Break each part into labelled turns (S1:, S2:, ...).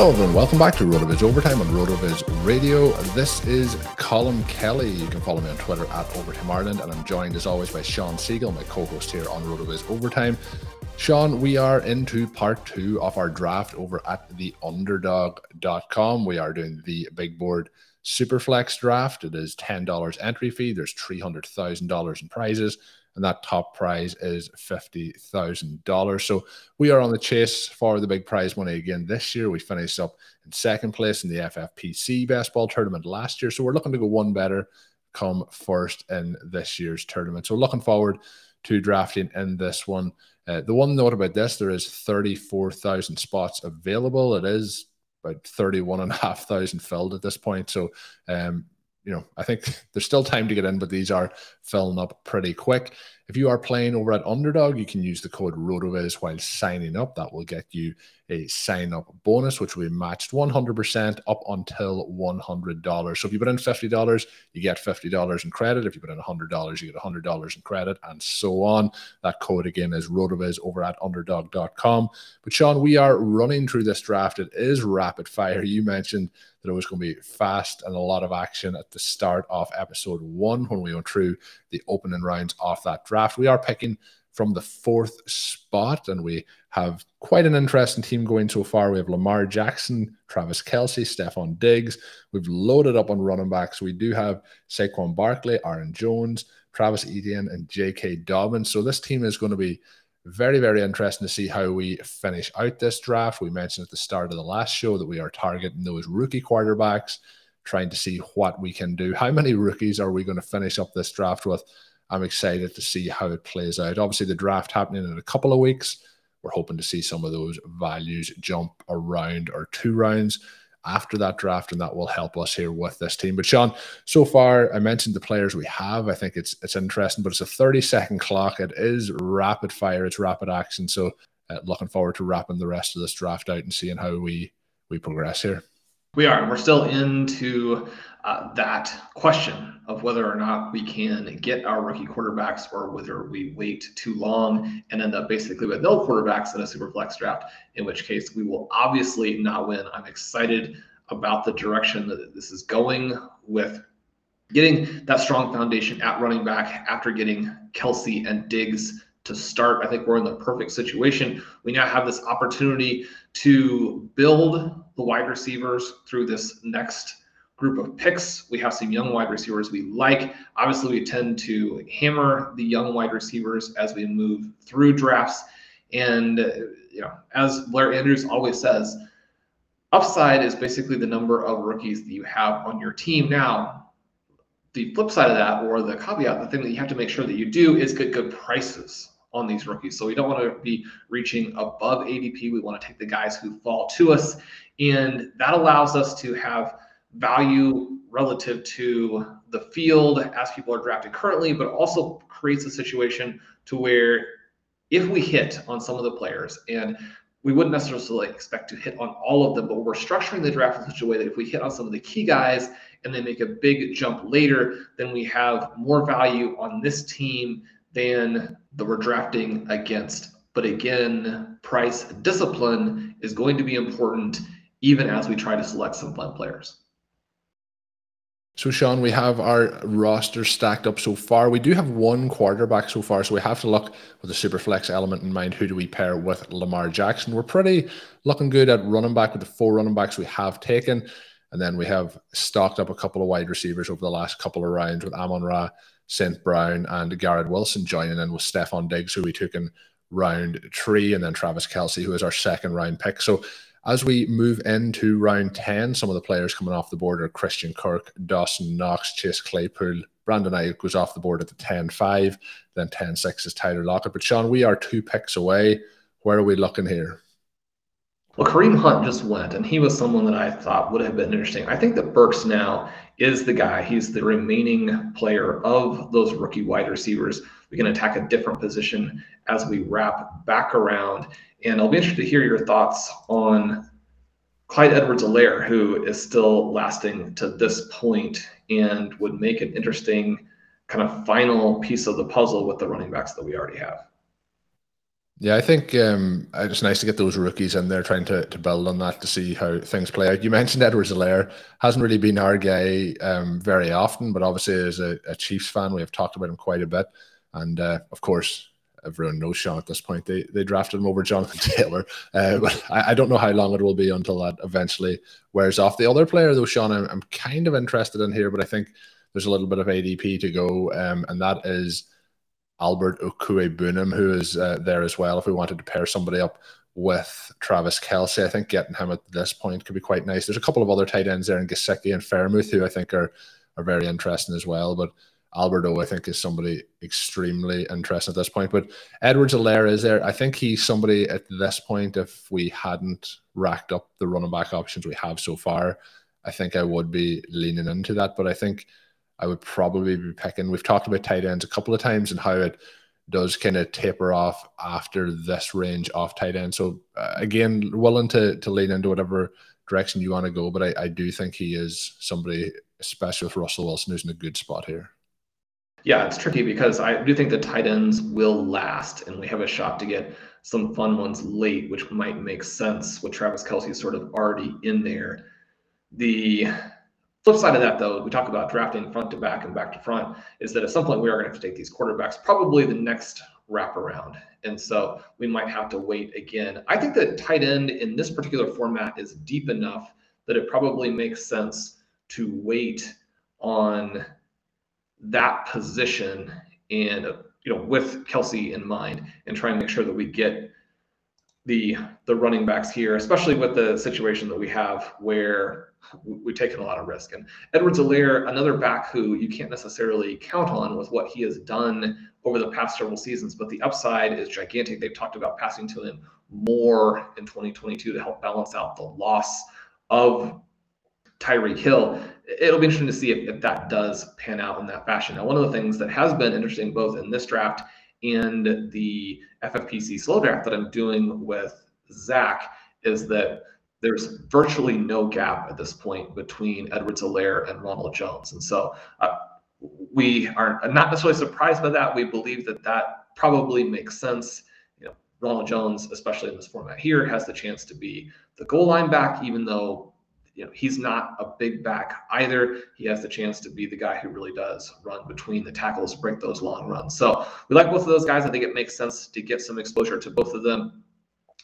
S1: Hello, everyone. Welcome back to RotoViz Overtime on RotoViz Radio. This is Colm Kelly. You can follow me on Twitter at Overtime Ireland, and I'm joined as always by Shawn Siegele, my co-host here on RotoViz Overtime. Shawn, we are into part two of our draft over at theunderdog.com. We are doing the big board Superflex draft. It is $10 entry fee. There's $300,000 in prizes, and that top prize is $50,000. So we are on the chase for the big prize money again this year. We finished up in second place in the FFPC best ball tournament last year. So we're looking to go one better come first in this year's tournament. So looking forward to drafting in this one. Uh, the one note about this, there is 34,000 spots available. It is about 31,500 filled at this point. So, um, you know, I think there's still time to get in, but these are filling up pretty quick. If you are playing over at Underdog, you can use the code RotoViz while signing up. That will get you a sign up bonus, which will be matched 100% up until $100. So if you put in $50, you get $50 in credit. If you put in $100, you get $100 in credit, and so on. That code again is RotoViz over at underdog.com. But Shawn, we are running through this draft. It is rapid fire. You mentioned that it was going to be fast and a lot of action at the start of episode one when we went through the opening rounds of that draft. We are picking from the fourth spot, and we have quite an interesting team going so far. We have Lamar Jackson, Travis Kelce, Stefon Diggs. We've loaded up on running backs. We do have Saquon Barkley, Aaron Jones, Travis Etienne, and J.K. Dobbins. So this team is going to be very, very interesting to see how we finish out this draft. We mentioned at the start of the last show that we are targeting those rookie quarterbacks, trying to see what we can do. How many rookies are we going to finish up this draft with? I'm excited to see how it plays out. Obviously, the draft happening in a couple of weeks. We're hoping to see some of those values jump around or two rounds after that draft, and that will help us here with this team. But Shawn, so far I mentioned the players we have. I think it's it's interesting, but it's a 30 second clock. It is rapid fire, it's rapid action. So uh, looking forward to wrapping the rest of this draft out and seeing how we we progress here.
S2: We are. We're still into uh, that question of whether or not we can get our rookie quarterbacks or whether we wait too long and end up basically with no quarterbacks in a super flex draft, in which case we will obviously not win. I'm excited about the direction that this is going with getting that strong foundation at running back after getting Kelce and Diggs to start. I think we're in the perfect situation. We now have this opportunity to build the wide receivers through this next group of picks. We have some young wide receivers we like. Obviously, we tend to hammer the young wide receivers as we move through drafts. And, uh, you know, as Blair Andrews always says, upside is basically the number of rookies that you have on your team. Now, the flip side of that, or the caveat, the thing that you have to make sure that you do is get good prices on these rookies. So we don't want to be reaching above ADP. We want to take the guys who fall to us. And that allows us to have value relative to the field as people are drafted currently, but also creates a situation to where if we hit on some of the players and we wouldn't necessarily expect to hit on all of them, but we're structuring the draft in such a way that if we hit on some of the key guys and they make a big jump later, then we have more value on this team than that we're drafting against. But again, price discipline is going to be important even as we try to select some fun players.
S1: So, Shawn, we have our roster stacked up so far. We do have one quarterback so far, so we have to look with the super flex element in mind. Who do we pair with Lamar Jackson? We're pretty looking good at running back with the four running backs we have taken. And then we have stocked up a couple of wide receivers over the last couple of rounds with Amon Ra, St. Brown, and Garrett Wilson joining in with Stefon Diggs, who we took in round three, and then Travis Kelce, who is our second round pick. So as we move into round 10, some of the players coming off the board are Christian Kirk, Dawson Knox, Chase Claypool. Brandon Aiyuk goes off the board at the 10 5. Then 10 6 is Tyler Lockett. But Shawn, we are two picks away. Where are we looking here?
S2: Well, Kareem Hunt just went, and he was someone that I thought would have been interesting. I think that Burks now is the guy. He's the remaining player of those rookie wide receivers. We can attack a different position as we wrap back around. And I'll be interested to hear your thoughts on Clyde Edwards Helaire, who is still lasting to this point and would make an interesting kind of final piece of the puzzle with the running backs that we already have.
S1: Yeah, I think um, it's nice to get those rookies in there trying to, to build on that to see how things play out. You mentioned Edwards Helaire hasn't really been our guy um, very often, but obviously as a, a, Chiefs fan, we have talked about him quite a bit. And uh, of course, everyone knows Shawn at this point. They they drafted him over Jonathan Taylor, uh, but I, I, don't know how long it will be until that eventually wears off. The other player, though, Shawn, I'm, I'm kind of interested in here, but I think there's a little bit of ADP to go, um, and that is Albert Okwuegbunam, who is uh, there as well. If we wanted to pair somebody up with Travis Kelce, I think getting him at this point could be quite nice. There's a couple of other tight ends there in Gesicki and Freiermuth, who I think are are very interesting as well, but. Alberto, I think, is somebody extremely interesting at this point. But Edwards Helaire is there. I think he's somebody at this point, if we hadn't racked up the running back options we have so far, I think I would be leaning into that. But I think I would probably be picking. We've talked about tight ends a couple of times and how it does kind of taper off after this range of tight end. So uh, again, willing to to lean into whatever direction you want to go, but I, I do think he is somebody, especially with Russell Wilson, who's in a good spot here.
S2: Yeah, it's tricky because I do think the tight ends will last, and we have a shot to get some fun ones late, which might make sense with Travis Kelce sort of already in there. The flip side of that, though, we talk about drafting front to back and back to front, is that at some point we are going to have to take these quarterbacks, probably the next wraparound. And so we might have to wait again. I think that tight end in this particular format is deep enough that it probably makes sense to wait on that position and you know with Kelce in mind and try and make sure that we get the the running backs here, especially with the situation that we have where we've taken a lot of risk. And Edwards Helaire, another back who you can't necessarily count on with what he has done over the past several seasons, but the upside is gigantic. They've talked about passing to him more in 2022 to help balance out the loss of Tyreek Hill. It'll be interesting to see if, if that does pan out in that fashion. Now, one of the things that has been interesting both in this draft and the FFPC slow draft that I'm doing with Zach is that there's virtually no gap at this point between Edwards Helaire and Ronald Jones. And so uh, we are not necessarily surprised by that. We believe that that probably makes sense. You know, Ronald Jones, especially in this format here, has the chance to be the goal line back, even though you know, he's not a big back either. He has the chance to be the guy who really does run between the tackles, break those long runs. So we like both of those guys. I think it makes sense to get some exposure to both of them.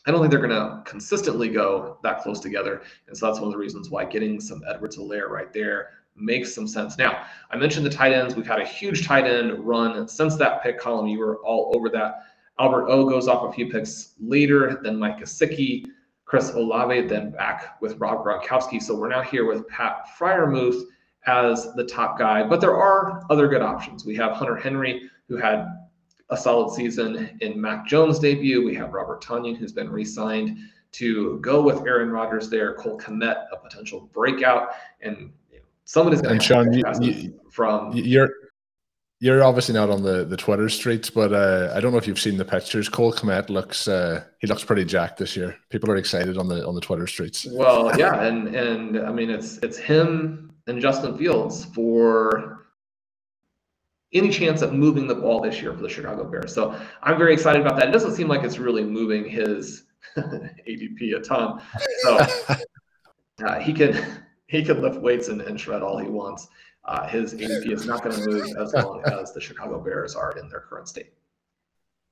S2: I don't think they're going to consistently go that close together. And so that's one of the reasons why getting some Edwards Helaire right there makes some sense. Now, I mentioned the tight ends. We've had a huge tight end run since that pick Colm. You were all over that. Albert O goes off a few picks later than Mike Gesicki. Chris Olave, then back with Rob Gronkowski. So we're now here with Pat Freiermuth as the top guy, but there are other good options. We have Hunter Henry, who had a solid season in Mac Jones' debut. We have Robert Tonyan, who's been re-signed to go with Aaron Rodgers there. Cole Kmet, a potential breakout, and you know, somebody's going
S1: to Shawn, you, you,
S2: from
S1: you're You're obviously not on the, the Twitter streets, but uh, I don't know if you've seen the pictures. Cole Kmet looks uh, he looks pretty jacked this year. People are excited on the on the Twitter streets.
S2: Well, yeah, and and I mean it's it's him and Justin Fields for any chance at moving the ball this year for the Chicago Bears. So I'm very excited about that. It doesn't seem like it's really moving his ADP a ton. So uh, he can he can lift weights and, and shred all he wants uh, his ADP is not going to move as long as the Chicago Bears are in their current state.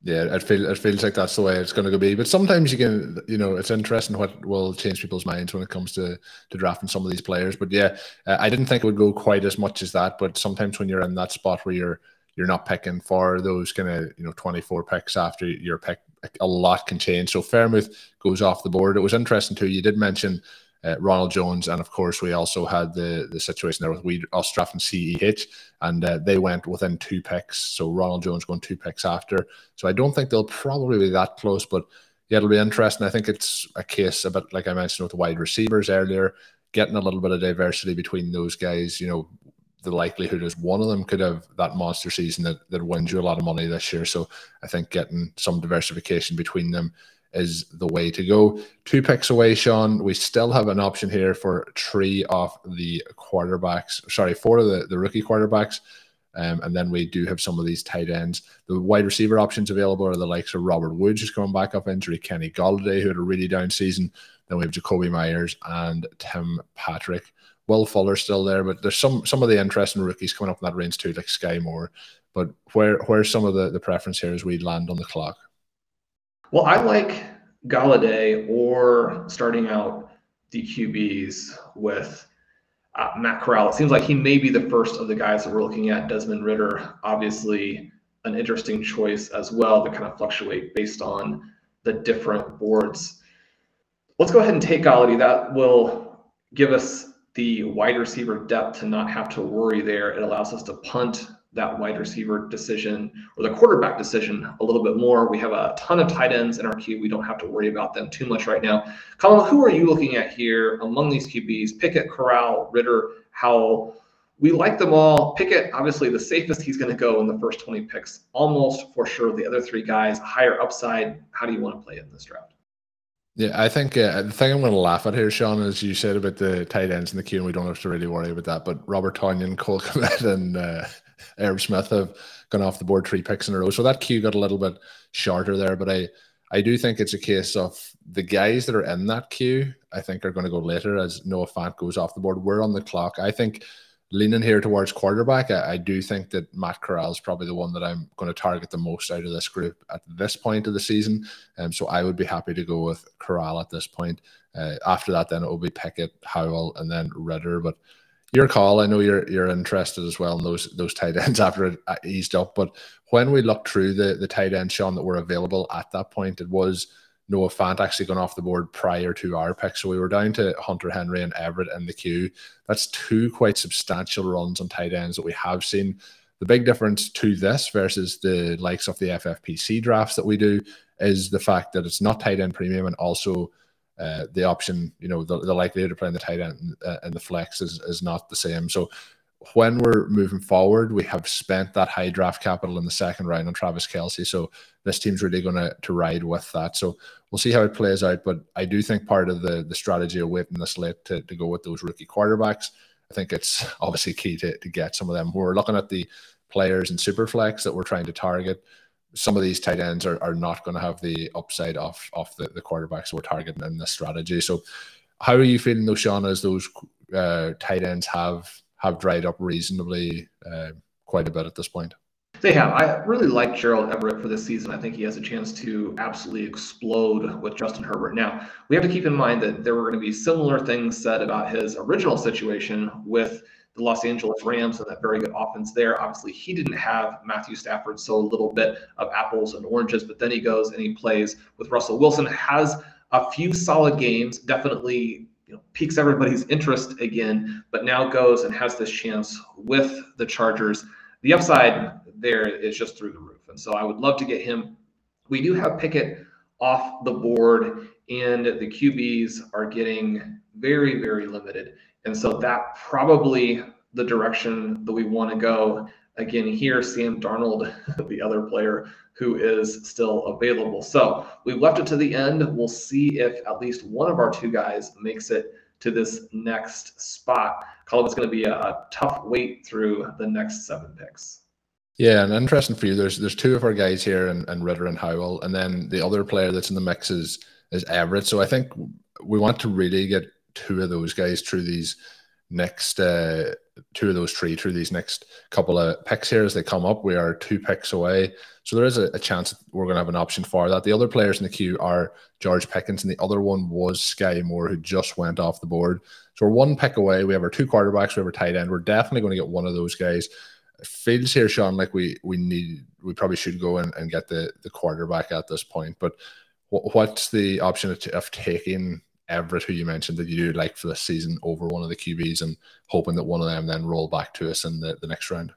S1: Yeah, it feels it feels like that's the way it's going to be. But sometimes you can, you know, it's interesting what will change people's minds when it comes to to drafting some of these players. But yeah, uh, I didn't think it would go quite as much as that. But sometimes when you're in that spot where you're you're not picking for those kind of you know 24 picks after your pick, a lot can change. So Freiermuth goes off the board. It was interesting too. You did mention uh, Ronald Jones, and of course we also had the the situation there with Weed Ostraf and CEH, and uh, they went within two picks. So Ronald Jones going two picks after. So I don't think they'll probably be that close, but yeah, it'll be interesting. I think it's a case a bit like I mentioned with the wide receivers earlier, getting a little bit of diversity between those guys. You know, the likelihood is one of them could have that monster season that, that wins you a lot of money this year. So I think getting some diversification between them is the way to go. Two picks away, Shawn. We still have an option here for three of the quarterbacks. Sorry, four of the, the rookie quarterbacks. Um, and then we do have some of these tight ends. The wide receiver options available are the likes of Robert Woods, who's coming back off injury, Kenny Golladay, who had a really down season. Then we have Jakobi Meyers and Tim Patrick. Will Fuller still there, but there's some some of the interesting rookies coming up in that range too, like Skyy Moore. But where where's some of the, the preference here as we land on the clock?
S2: Well, I like Golladay or starting out the QBs with uh, Matt Corral. It seems like he may be the first of the guys that we're looking at. Desmond Ridder, obviously, an interesting choice as well to kind of fluctuate based on the different boards. Let's go ahead and take Golladay. That will give us the wide receiver depth to not have to worry there. It allows us to punt that wide receiver decision or the quarterback decision a little bit more. We have a ton of tight ends in our queue. We don't have to worry about them too much right now. Colm, who are you looking at here among these QBs? Pickett, Corral, Ridder, Howell. We like them all. Pickett, obviously, the safest he's going to go in the first 20 picks, almost for sure. The other three guys, higher upside. How do you want to play in this draft?
S1: Yeah, I think uh, the thing I'm going to laugh at here, Shawn, is you said about the tight ends in the queue, and we don't have to really worry about that. But Robert Tonyan, Cole Kmet, and uh, Irv Smith have gone off the board three picks in a row. So that queue got a little bit shorter there. But I, I do think it's a case of the guys that are in that queue, I think are going to go later as Noah Fant goes off the board. We're on the clock. I think leaning here towards quarterback, I, I do think that Matt Corral is probably the one that I'm going to target the most out of this group at this point of the season. And um, so I would be happy to go with Corral at this point. Uh, after that, then it will be Pickett, Howell, and then Ridder. But your call. I know you're you're interested as well in those those tight ends after it uh, eased up. But when we looked through the the tight ends, Shawn, that were available at that point, it was Noah Fant actually gone off the board prior to our pick. So we were down to Hunter Henry and Everett in the queue. That's two quite substantial runs on tight ends that we have seen. The big difference to this versus the likes of the FFPC drafts that we do is the fact that it's not tight end premium and also uh, the option, you know, the, the likelihood of playing the tight end uh, and the flex is, is not the same. So when we're moving forward, we have spent that high draft capital in the second round on Travis Kelce. So this team's really going to to ride with that. So we'll see how it plays out. But I do think part of the the strategy of waiting this late to, to go with those rookie quarterbacks, I think it's obviously key to, to get some of them. We're looking at the players in Superflex that we're trying to target some of these tight ends are, are not going to have the upside off off the, the quarterbacks we're targeting in this strategy. So, how are you feeling, though, Shawn, as those uh, tight ends have have dried up reasonably uh, quite a bit at this point?
S2: They have. I really like Gerald Everett for this season. I think he has a chance to absolutely explode with Justin Herbert. Now, we have to keep in mind that there were going to be similar things said about his original situation with the Los Angeles Rams and that very good offense there. Obviously, he didn't have Matthew Stafford, so a little bit of apples and oranges, but then he goes and he plays with Russell Wilson, has a few solid games, definitely you know, piques everybody's interest again, but now goes and has this chance with the Chargers. The upside there is just through the roof. And so I would love to get him. We do have Pickett off the board, and the QBs are getting very, very limited. And so that probably the direction that we want to go. again here, Sam Darnold, the other player who is still available. So we've left it to the end. We'll see if at least one of our two guys makes it to this next spot. It's going to be a, a tough wait through the next seven picks.
S1: Yeah, and interesting for you. There's there's two of our guys here, and, and Ridder and Howell, and then the other player that's in the mix is is Everett. So I think we want to really get two of those guys through these next uh, two of those three through these next couple of picks here as they come up. We are two picks away, so there is a, a chance we're going to have an option for that. The other players in the queue are George Pickens, and the other one was Skyy Moore, who just went off the board. So we're one pick away. We have our two quarterbacks. We have our tight end. We're definitely going to get one of those guys. Feels here, Shawn, like we we need we probably should go and, and get the the quarterback at this point. But what's the option of, of taking Everett, who you mentioned that you do like for the season over one of the QBs and hoping that one of them then roll back to us in the, the next round?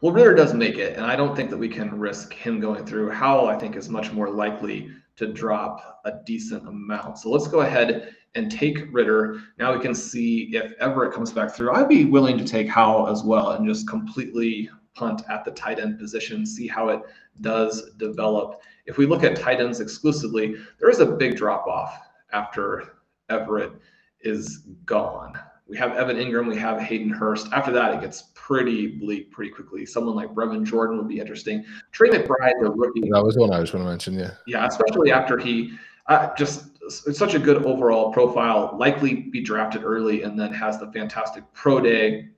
S2: Well, Ridder does make it, and I don't think that we can risk him going through. Howell, I think, is much more likely to drop a decent amount. So let's go ahead and take Ridder. Now we can see if Everett comes back through. I'd be willing to take Howell as well and just completely punt at the tight end position, see how it does develop. If we look at tight ends exclusively, there is a big drop off after Everett is gone. We have Evan Engram, we have Hayden Hurst. After that, it gets pretty bleak pretty quickly. Someone like Brevin Jordan would be interesting. Trey McBride, the rookie.
S1: That was one I was going to mention, yeah.
S2: Yeah, especially after he uh, just it's such a good overall profile, likely be drafted early and then has the fantastic pro day.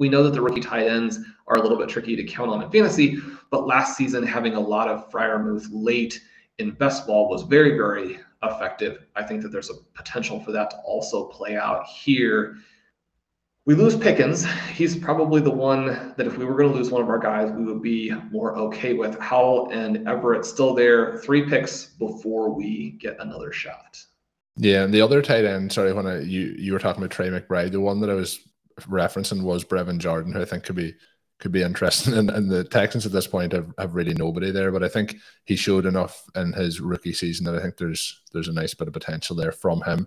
S2: We know that the rookie tight ends are a little bit tricky to count on in fantasy, but last season having a lot of Freiermuth late in best ball was very, very effective. I think that there's a potential for that to also play out here. We lose Pickens. He's probably the one that if we were going to lose one of our guys, we would be more okay with. Howell and Everett still there, three picks before we get another shot.
S1: Yeah, and the other tight end, sorry, when I, you you were talking about Trey McBride, the one that I was referencing was Brevin Jordan, who I think could be could be interesting. And, and the Texans at this point have, have really nobody there, but I think he showed enough in his rookie season that I think there's there's a nice bit of potential there from him.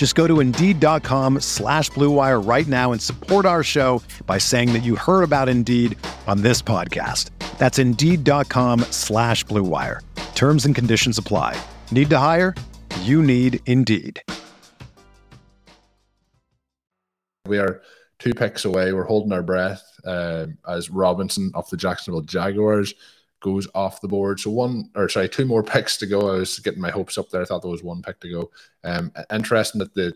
S3: Just go to Indeed.com slash BlueWire right now and support our show by saying that you heard about Indeed on this podcast. That's Indeed.com slash BlueWire. Terms and conditions apply. Need to hire? You need Indeed.
S1: We are two picks away. We're holding our breath uh, as Robinson of the Jacksonville Jaguars goes off the board. So one or sorry, two more picks to go. I was getting my hopes up there. I thought there was one pick to go. Um, interesting that the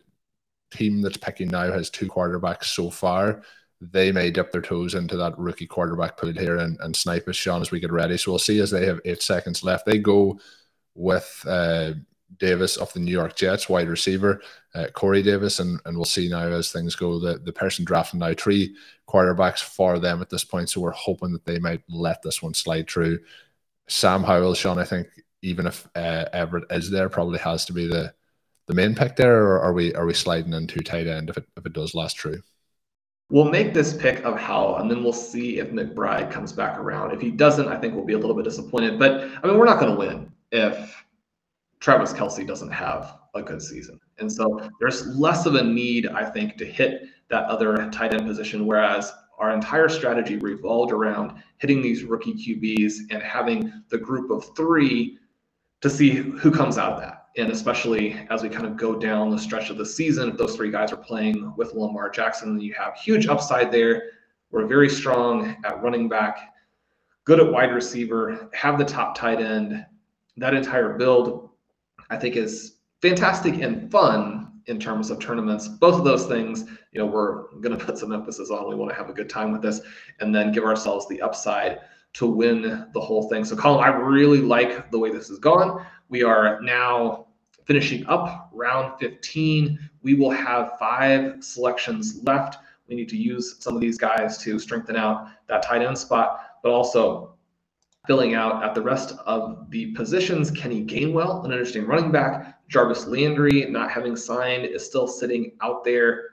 S1: team that's picking now has two quarterbacks so far. They may dip their toes into that rookie quarterback pool here and, and snipe us, Shawn, as we get ready. So we'll see as they have eight seconds left. They go with uh, Davis of the New York Jets, wide receiver, uh, Corey Davis, and, and we'll see now as things go. The, the person drafting now three quarterbacks for them at this point, so we're hoping that they might let this one slide through. Sam Howell, Shawn, I think even if uh, Everett is there, probably has to be the the main pick there, or are we are we sliding into tight end if it if it does last true?
S2: We'll make this pick of Howell, and then we'll see if McBride comes back around. If he doesn't, I think we'll be a little bit disappointed. But I mean, we're not going to win if Travis Kelce doesn't have a good season. And so there's less of a need, I think, to hit that other tight end position. Whereas our entire strategy revolved around hitting these rookie QBs and having the group of three to see who comes out of that. And especially as we kind of go down the stretch of the season, if those three guys are playing with Lamar Jackson, you have huge upside there. We're very strong at running back, good at wide receiver, have the top tight end. That entire build, I think, is fantastic and fun in terms of tournaments. Both of those things, you know, we're going to put some emphasis on. We want to have a good time with this and then give ourselves the upside to win the whole thing. So, Colm, I really like the way this has gone. We are now finishing up round 15. We will have five selections left. We need to use some of these guys to strengthen out that tight end spot, but also filling out at the rest of the positions. Kenny Gainwell, an interesting running back. Jarvis Landry, not having signed, is still sitting out there.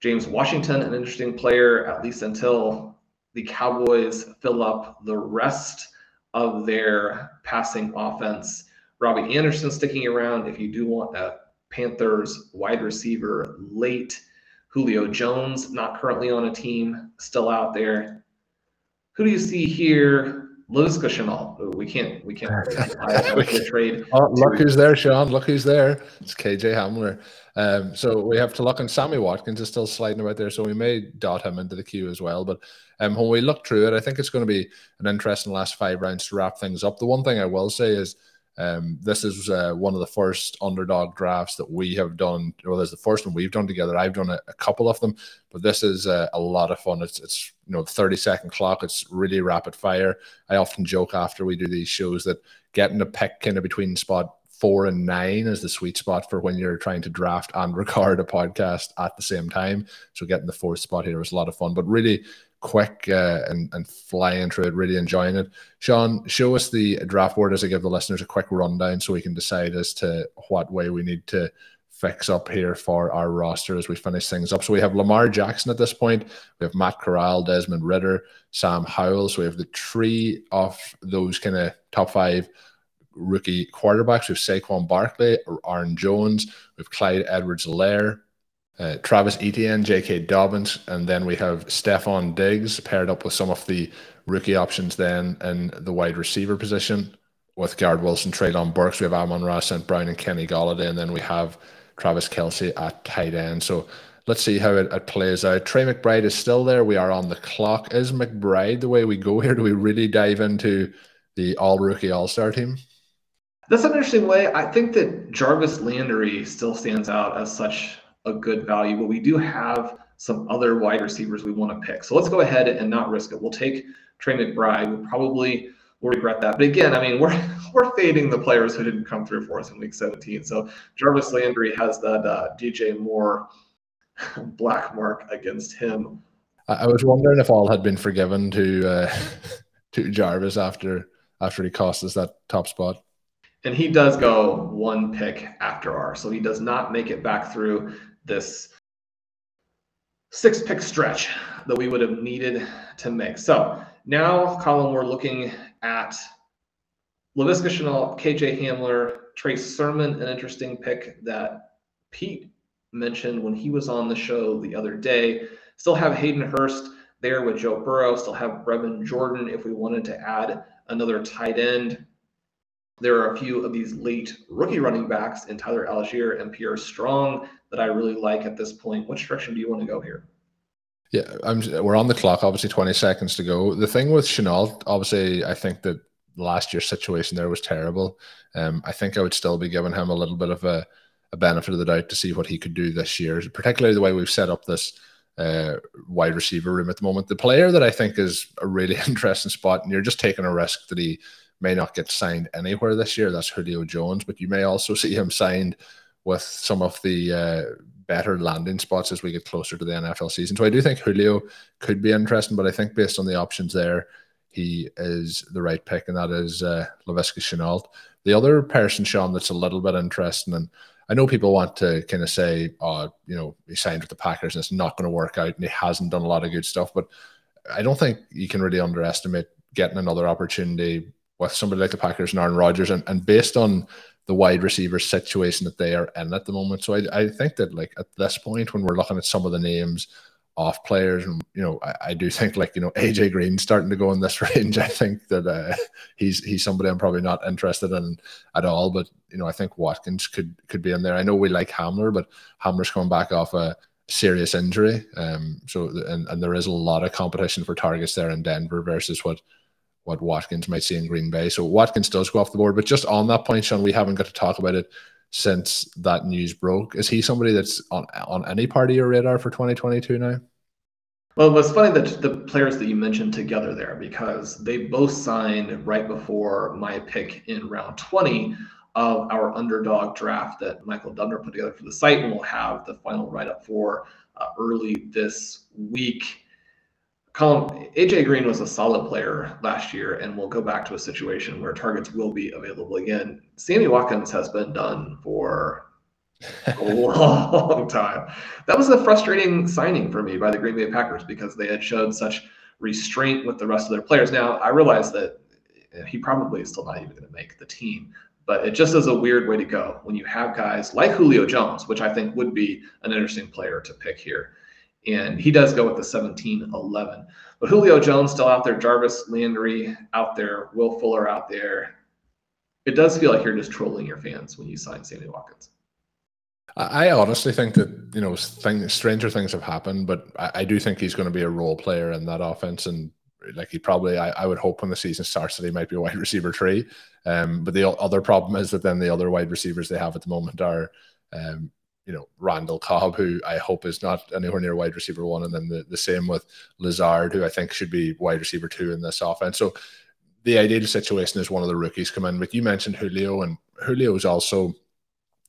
S2: James Washington, an interesting player, at least until the Cowboys fill up the rest of their passing offense. Robbie Anderson sticking around if you do want a Panthers wide receiver late. Julio Jones, not currently on a team, still out there. Who do you see here? Laviska Shenault. We can't. We can't trade.
S1: Oh, look who's there, Shawn. Look who's there. It's KJ Hamler. Um, so we have to look, and Sammy Watkins is still sliding about there, so we may dot him into the queue as well. But um, when we look through it, I think it's going to be an interesting last five rounds to wrap things up. The one thing I will say is um, this is uh, one of the first underdog drafts that we have done. Well, there's the first one we've done together. I've done a, a couple of them, but this is uh, a lot of fun. It's it's you know 30 second clock. It's really rapid fire. I often joke after we do these shows that getting a pick kind of between spot four and nine is the sweet spot for when you're trying to draft and record a podcast at the same time. So getting the fourth spot here was a lot of fun, but really quick uh, and, and flying through it, really enjoying it. Shawn, show us the draft board as I give the listeners a quick rundown so we can decide as to what way we need to fix up here for our roster as we finish things up. So we have Lamar Jackson at this point. We have Matt Corral, Desmond Ridder, Sam Howell. So we have the three of those kind of top five rookie quarterbacks. We have Saquon Barkley, Aaron Jones, we have Clyde Edwards-Helaire, uh, Travis Etienne, J.K. Dobbins, and then we have Stefon Diggs paired up with some of the rookie options then in the wide receiver position with Garrett Wilson, Treylon Burks. We have Amon Ross, St. Brown and Kenny Golladay, and then we have Travis Kelce at tight end. So let's see how it, it, plays out. Trey McBride is still there. We are on the clock. Is McBride the way we go here? Do we really dive into the all rookie all star team?
S2: That's an interesting way. I think that Jarvis Landry still stands out as such a good value, but we do have some other wide receivers we want to pick. So let's go ahead and not risk it. We'll take Trey McBride. We'll probably will regret that. But again, I mean, we're we're fading the players who didn't come through for us in week 17. So Jarvis Landry has that uh, DJ Moore black mark against him.
S1: I was wondering if all had been forgiven to uh, to Jarvis after after he cost us that top spot
S2: and he does go one pick after R. So he does not make it back through this six pick stretch that we would have needed to make. So now, Colm, we're looking at Laviska Shenault, KJ Hamler, Trey Sermon, an interesting pick that Pete mentioned when he was on the show the other day. Still have Hayden Hurst there with Joe Burrow, still have Brevin Jordan if we wanted to add another tight end there are a few of these late rookie running backs in Tyler Allgeier and Pierre Strong that I really like at this point. Which direction do you want to go here?
S1: Yeah, I'm, we're on the clock. Obviously, 20 seconds to go. The thing with Shenault, obviously, I think that last year's situation there was terrible. Um, I think I would still be giving him a little bit of a, a benefit of the doubt to see what he could do this year, particularly the way we've set up this uh, wide receiver room at the moment. The player that I think is a really interesting spot, and you're just taking a risk that he may not get signed anywhere this year. That's Julio Jones, but you may also see him signed with some of the uh, better landing spots as we get closer to the NFL season. So I do think Julio could be interesting, but I think based on the options there, he is the right pick, and that is uh, Laviska Shenault. The other person, Shawn, that's a little bit interesting, and I know people want to kind of say, oh, you know, he signed with the Packers and it's not going to work out, and he hasn't done a lot of good stuff, but I don't think you can really underestimate getting another opportunity with somebody like the Packers and Aaron Rodgers, and, and based on the wide receiver situation that they are in at the moment. So I, I think that like at this point, when we're looking at some of the names off players, and you know, I, I do think like you know AJ Green starting to go in this range. I think that uh, he's he's somebody I'm probably not interested in at all. But you know, I think Watkins could could be in there. I know we like Hamler, but Hamler's coming back off a serious injury. Um, so and, and there is a lot of competition for targets there in Denver versus what what Watkins might see in Green Bay. So Watkins does go off the board. But just on that point, Shawn, we haven't got to talk about it since that news broke. Is he somebody that's on on any part of your radar for 2022 now?
S2: Well, it's funny that the players that you mentioned together there because they both signed right before my pick in round 20 of our underdog draft that Michael Dubner put together for the site, and we'll have the final write up for uh, early this week. Colm, AJ Green was a solid player last year, and we'll go back to a situation where targets will be available again. Sammy Watkins has been done for a long time. That was a frustrating signing for me by the Green Bay Packers because they had showed such restraint with the rest of their players. Now, I realize that he probably is still not even going to make the team, but it just is a weird way to go when you have guys like Julio Jones, which I think would be an interesting player to pick here and he does go with the 17 11. But Julio Jones still out there, Jarvis Landry out there, Will Fuller out there. It does feel like you're just trolling your fans when you sign Sammy Watkins.
S1: I honestly think that you know things, stranger things have happened, but I, I, do think he's going to be a role player in that offense, and like he probably, I, I, would hope when the season starts that he might be a wide receiver three. Um, but the other problem is that then the other wide receivers they have at the moment are um, you know, Randall Cobb, who I hope is not anywhere near wide receiver one, and then the, the same with Lazard, who I think should be wide receiver two in this offense. So the ideal situation is one of the rookies come in. But you mentioned Julio, and Julio is also,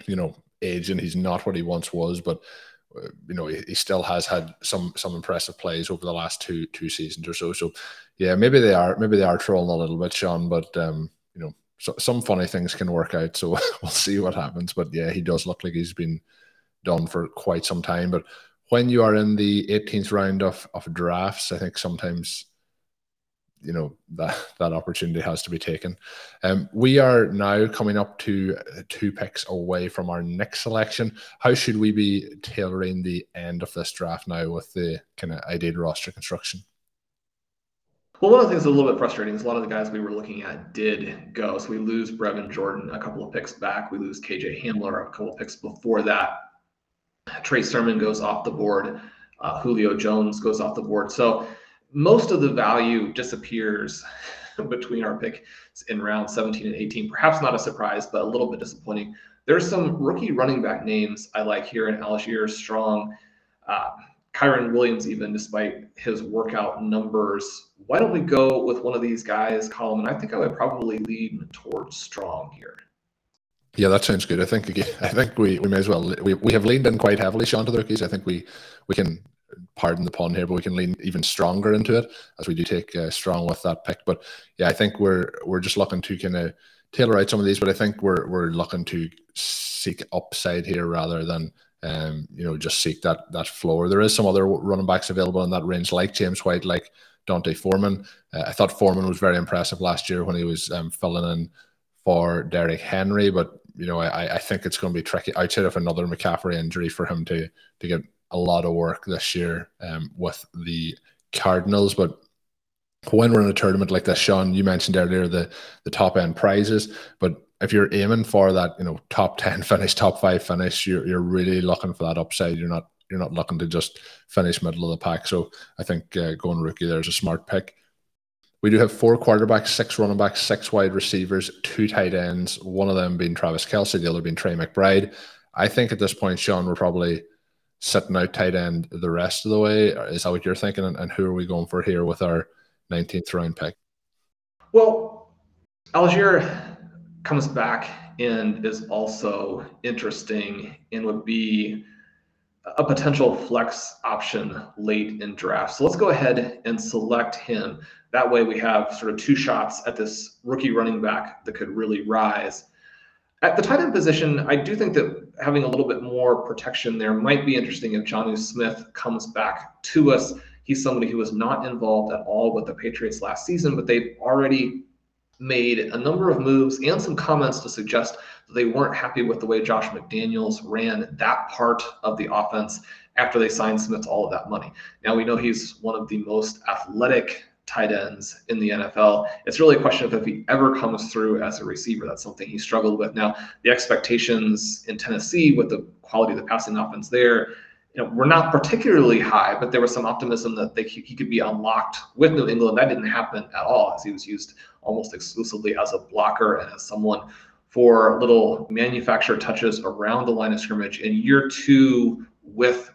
S1: you know, aging. He's not what he once was, but uh, you know, he, he, still has had some some impressive plays over the last two two seasons or so. So yeah, maybe they are maybe they are trolling a little bit, Shawn, but um, you know, so, some funny things can work out. So we'll see what happens. But yeah, he does look like he's been done for quite some time. But when you are in the 18th round of, of drafts, I think sometimes you know that that opportunity has to be taken. Um, we are now coming up to two picks away from our next selection. How should we be tailoring the end of this draft now with the kind of ideal roster construction?
S2: Well, one of the things that's a little bit frustrating is a lot of the guys we were looking at did go. So we lose Brevin Jordan a couple of picks back. We lose KJ Hamler a couple of picks before that. Trey Sermon goes off the board. Uh, Julio Jones goes off the board. So most of the value disappears between our pick in round 17 and 18. Perhaps not a surprise, but a little bit disappointing. There's some rookie running back names I like here in Allgeier Strong, uh, Kyren Williams, even despite his workout numbers. Why don't we go with one of these guys, Colm? And I think I would probably lean towards Strong here.
S1: Yeah, that sounds good. I think again, I think we, we may as well we, we have leaned in quite heavily, Shawn, to the rookies. I think we we can pardon the pun here, but we can lean even stronger into it as we do take uh, strong with that pick. But yeah, I think we're we're just looking to kind of tailor out some of these, but I think we're we're looking to seek upside here rather than um, you know just seek that that floor. There is some other running backs available in that range, like James White, like D'Onta Foreman. Uh, I thought Foreman was very impressive last year when he was um, filling in for Derrick Henry, but you know, I, I think it's going to be tricky outside of another McCaffrey injury for him to to get a lot of work this year um, with the Cardinals. But when we're in a tournament like this, Shawn, you mentioned earlier the the top end prizes, but if you're aiming for that, you know, top ten finish, top five finish, you're you're really looking for that upside. You're not you're not looking to just finish middle of the pack. So I think uh, going rookie there is a smart pick. We do have four quarterbacks, six running backs, six wide receivers, two tight ends, one of them being Travis Kelce, the other being Trey McBride. I think at this point, Shawn, we're probably sitting out tight end the rest of the way. Is that what you're thinking? And, who are we going for here with our 19th round pick?
S2: Well, Allgeier comes back and is also interesting and would be a potential flex option late in draft. So let's go ahead and select him. That way we have sort of two shots at this rookie running back that could really rise. At the tight end position, I do think that having a little bit more protection there might be interesting if Jonnu Smith comes back to us. He's somebody who was not involved at all with the Patriots last season, but they've already made a number of moves and some comments to suggest that they weren't happy with the way Josh McDaniels ran that part of the offense after they signed Smith all of that money. Now we know he's one of the most athletic tight ends in the NFL. It's really a question of if he ever comes through as a receiver. That's something he struggled with. Now, the expectations in Tennessee with the quality of the passing offense there, you know, were not particularly high, but there was some optimism that they, he could be unlocked with New England. That didn't happen at all, as he was used almost exclusively as a blocker and as someone for little manufactured touches around the line of scrimmage. In year two with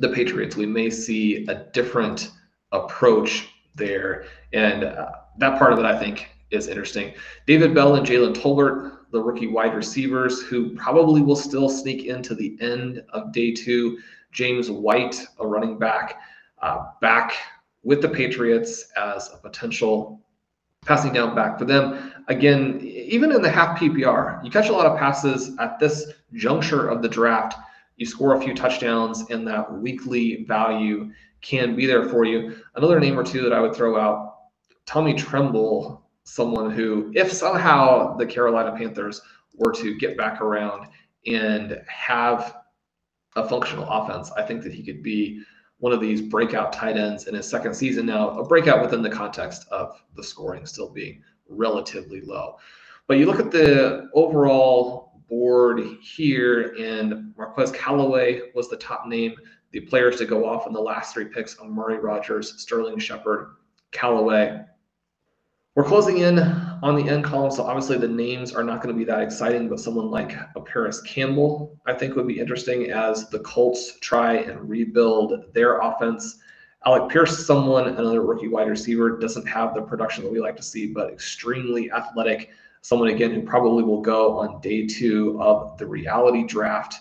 S2: the Patriots, we may see a different approach there. And uh, that part of it, I think, is interesting. David Bell and Jalen Tolbert, the rookie wide receivers, who probably will still sneak into the end of day two. James White, a running back, uh, back with the Patriots as a potential passing down back for them. Again, even in the half PPR, you catch a lot of passes at this juncture of the draft. You score a few touchdowns, and that weekly value can be there for you. Another name or two that I would throw out Tommy Tremble, someone who, if somehow the Carolina Panthers were to get back around and have a functional offense, I think that he could be one of these breakout tight ends in his second season now, a breakout within the context of the scoring still being relatively low. But you look at the overall board here, and Marquez Callaway was the top name the players to go off in the last three picks Amari Rodgers, Sterling Shepard, Callaway. We're closing in on the end column, so obviously the names are not going to be that exciting, but someone like a Parris Campbell, I think, would be interesting as the Colts try and rebuild their offense. Alec Pierce, someone, another rookie wide receiver, doesn't have the production that we like to see, but extremely athletic. Someone, again, who probably will go on day two of the reality draft.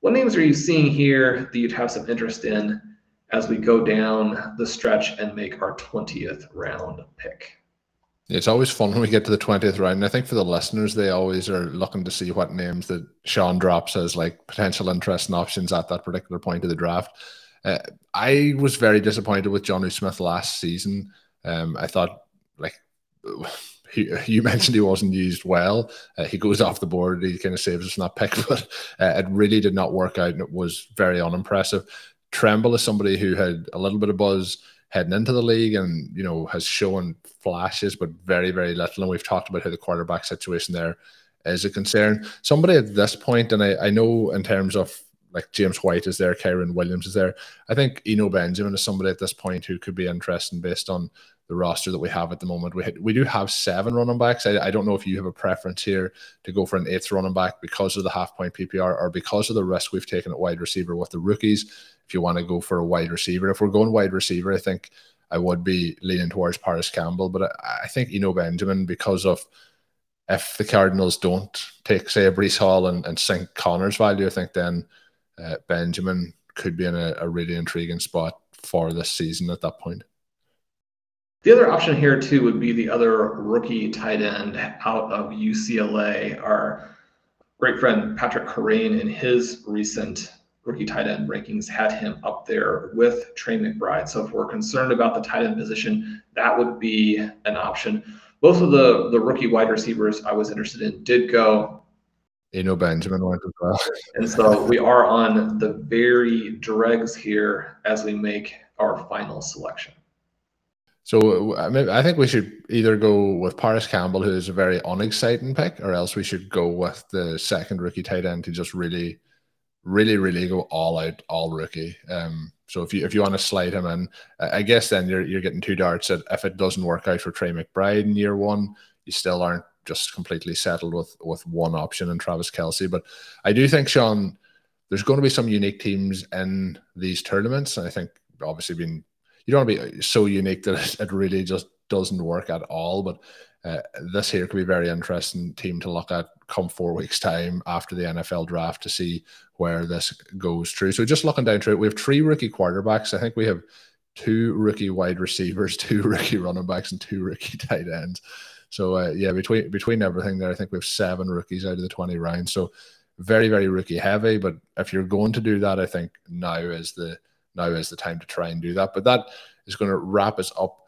S2: What names are you seeing here that you'd have some interest in as we go down the stretch and make our 20th round pick?
S1: It's always fun when we get to the 20th round. I think for the listeners, they always are looking to see what names that Shawn drops as like potential interest and options at that particular point of the draft. Uh, I was very disappointed with Jonnu Smith last season. Um, I thought like he, you mentioned he wasn't used well. Uh, he goes off the board. He kind of saves us from that pick, but uh, it really did not work out, and it was very unimpressive. Tremble is somebody who had a little bit of buzz heading into the league, and you know has shown flashes, but very very little. And we've talked about how the quarterback situation there is a concern. Somebody at this point, and I, I know in terms of like James White is there, Kyren Williams is there. I think Eno Benjamin is somebody at this point who could be interesting based on the roster that we have at the moment. We we do have seven running backs. I, I don't know if you have a preference here to go for an eighth running back because of the half point PPR or because of the risk we've taken at wide receiver with the rookies. If you want to go for a wide receiver, if we're going wide receiver, I think I would be leaning towards Parris Campbell, but I, I think Eno Benjamin because of if the Cardinals don't take say a Breece Hall and, and sink Conner's value, I think then uh, Benjamin could be in a, a really intriguing spot for this season at that point.
S2: The other option here too would be the other rookie tight end out of UCLA. Our great friend Patrick Kerrane in his recent rookie tight end rankings had him up there with Trey McBride. So if we're concerned about the tight end position, that would be an option. Both of the the rookie wide receivers I was interested in did go.
S1: Eno Benjamin went as well.
S2: and so we are on the very dregs here as we make our final selection.
S1: So I think we should either go with Parris Campbell, who is a very unexciting pick, or else we should go with the second rookie tight end to just really, really, really go all out, all rookie. Um, so if you if you want to slide him in, I guess then you're you're getting two darts. That if it doesn't work out for Trey McBride in year one, you still aren't just completely settled with with one option in Travis Kelce. But I do think Shawn, there's going to be some unique teams in these tournaments, and I think obviously being you don't want to be so unique that it really just doesn't work at all. But uh, this here could be a very interesting team to look at come four weeks time after the NFL draft to see where this goes through. So just looking down through it, we have three rookie quarterbacks. I think we have two rookie wide receivers, two rookie running backs, and two rookie tight ends. So uh, yeah, between between everything there, I think we have seven rookies out of the twenty rounds. So very very rookie heavy. But if you're going to do that, I think now is the now is the time to try and do that. But that is going to wrap us up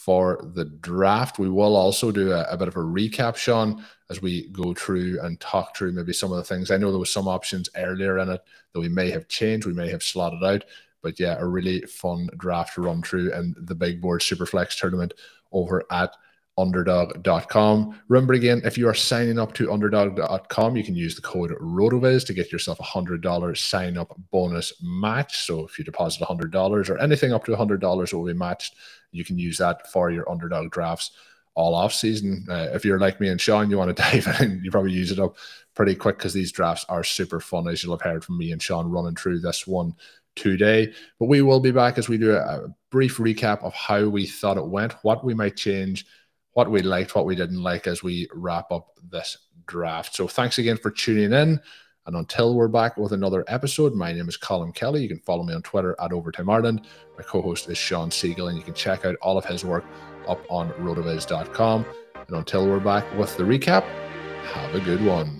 S1: for the draft. We will also do a, a, bit of a recap, Shawn, as we go through and talk through maybe some of the things. I know there was some options earlier in it that we may have changed, we may have slotted out, but yeah, a really fun draft to run through and the big board superflex tournament over at underdog.com. Remember again, if you are signing up to underdog.com, you can use the code RotoViz to get yourself a $100 sign up bonus match. So if you deposit $100 or anything up to $100 will be matched, you can use that for your underdog drafts all off season. Uh, if you're like me and Shawn, you want to dive in, you probably use it up pretty quick because these drafts are super fun, as you'll have heard from me and Shawn running through this one today. But we will be back as we do a, a brief recap of how we thought it went, what we might change what we liked, what we didn't like as we wrap up this draft. So thanks again for tuning in. And until we're back with another episode, my name is Colm Kelly. You can follow me on Twitter at Overtime Ireland. My co host is Shawn Siegele, and you can check out all of his work up on rotoviz.com. And until we're back with the recap, have a good one.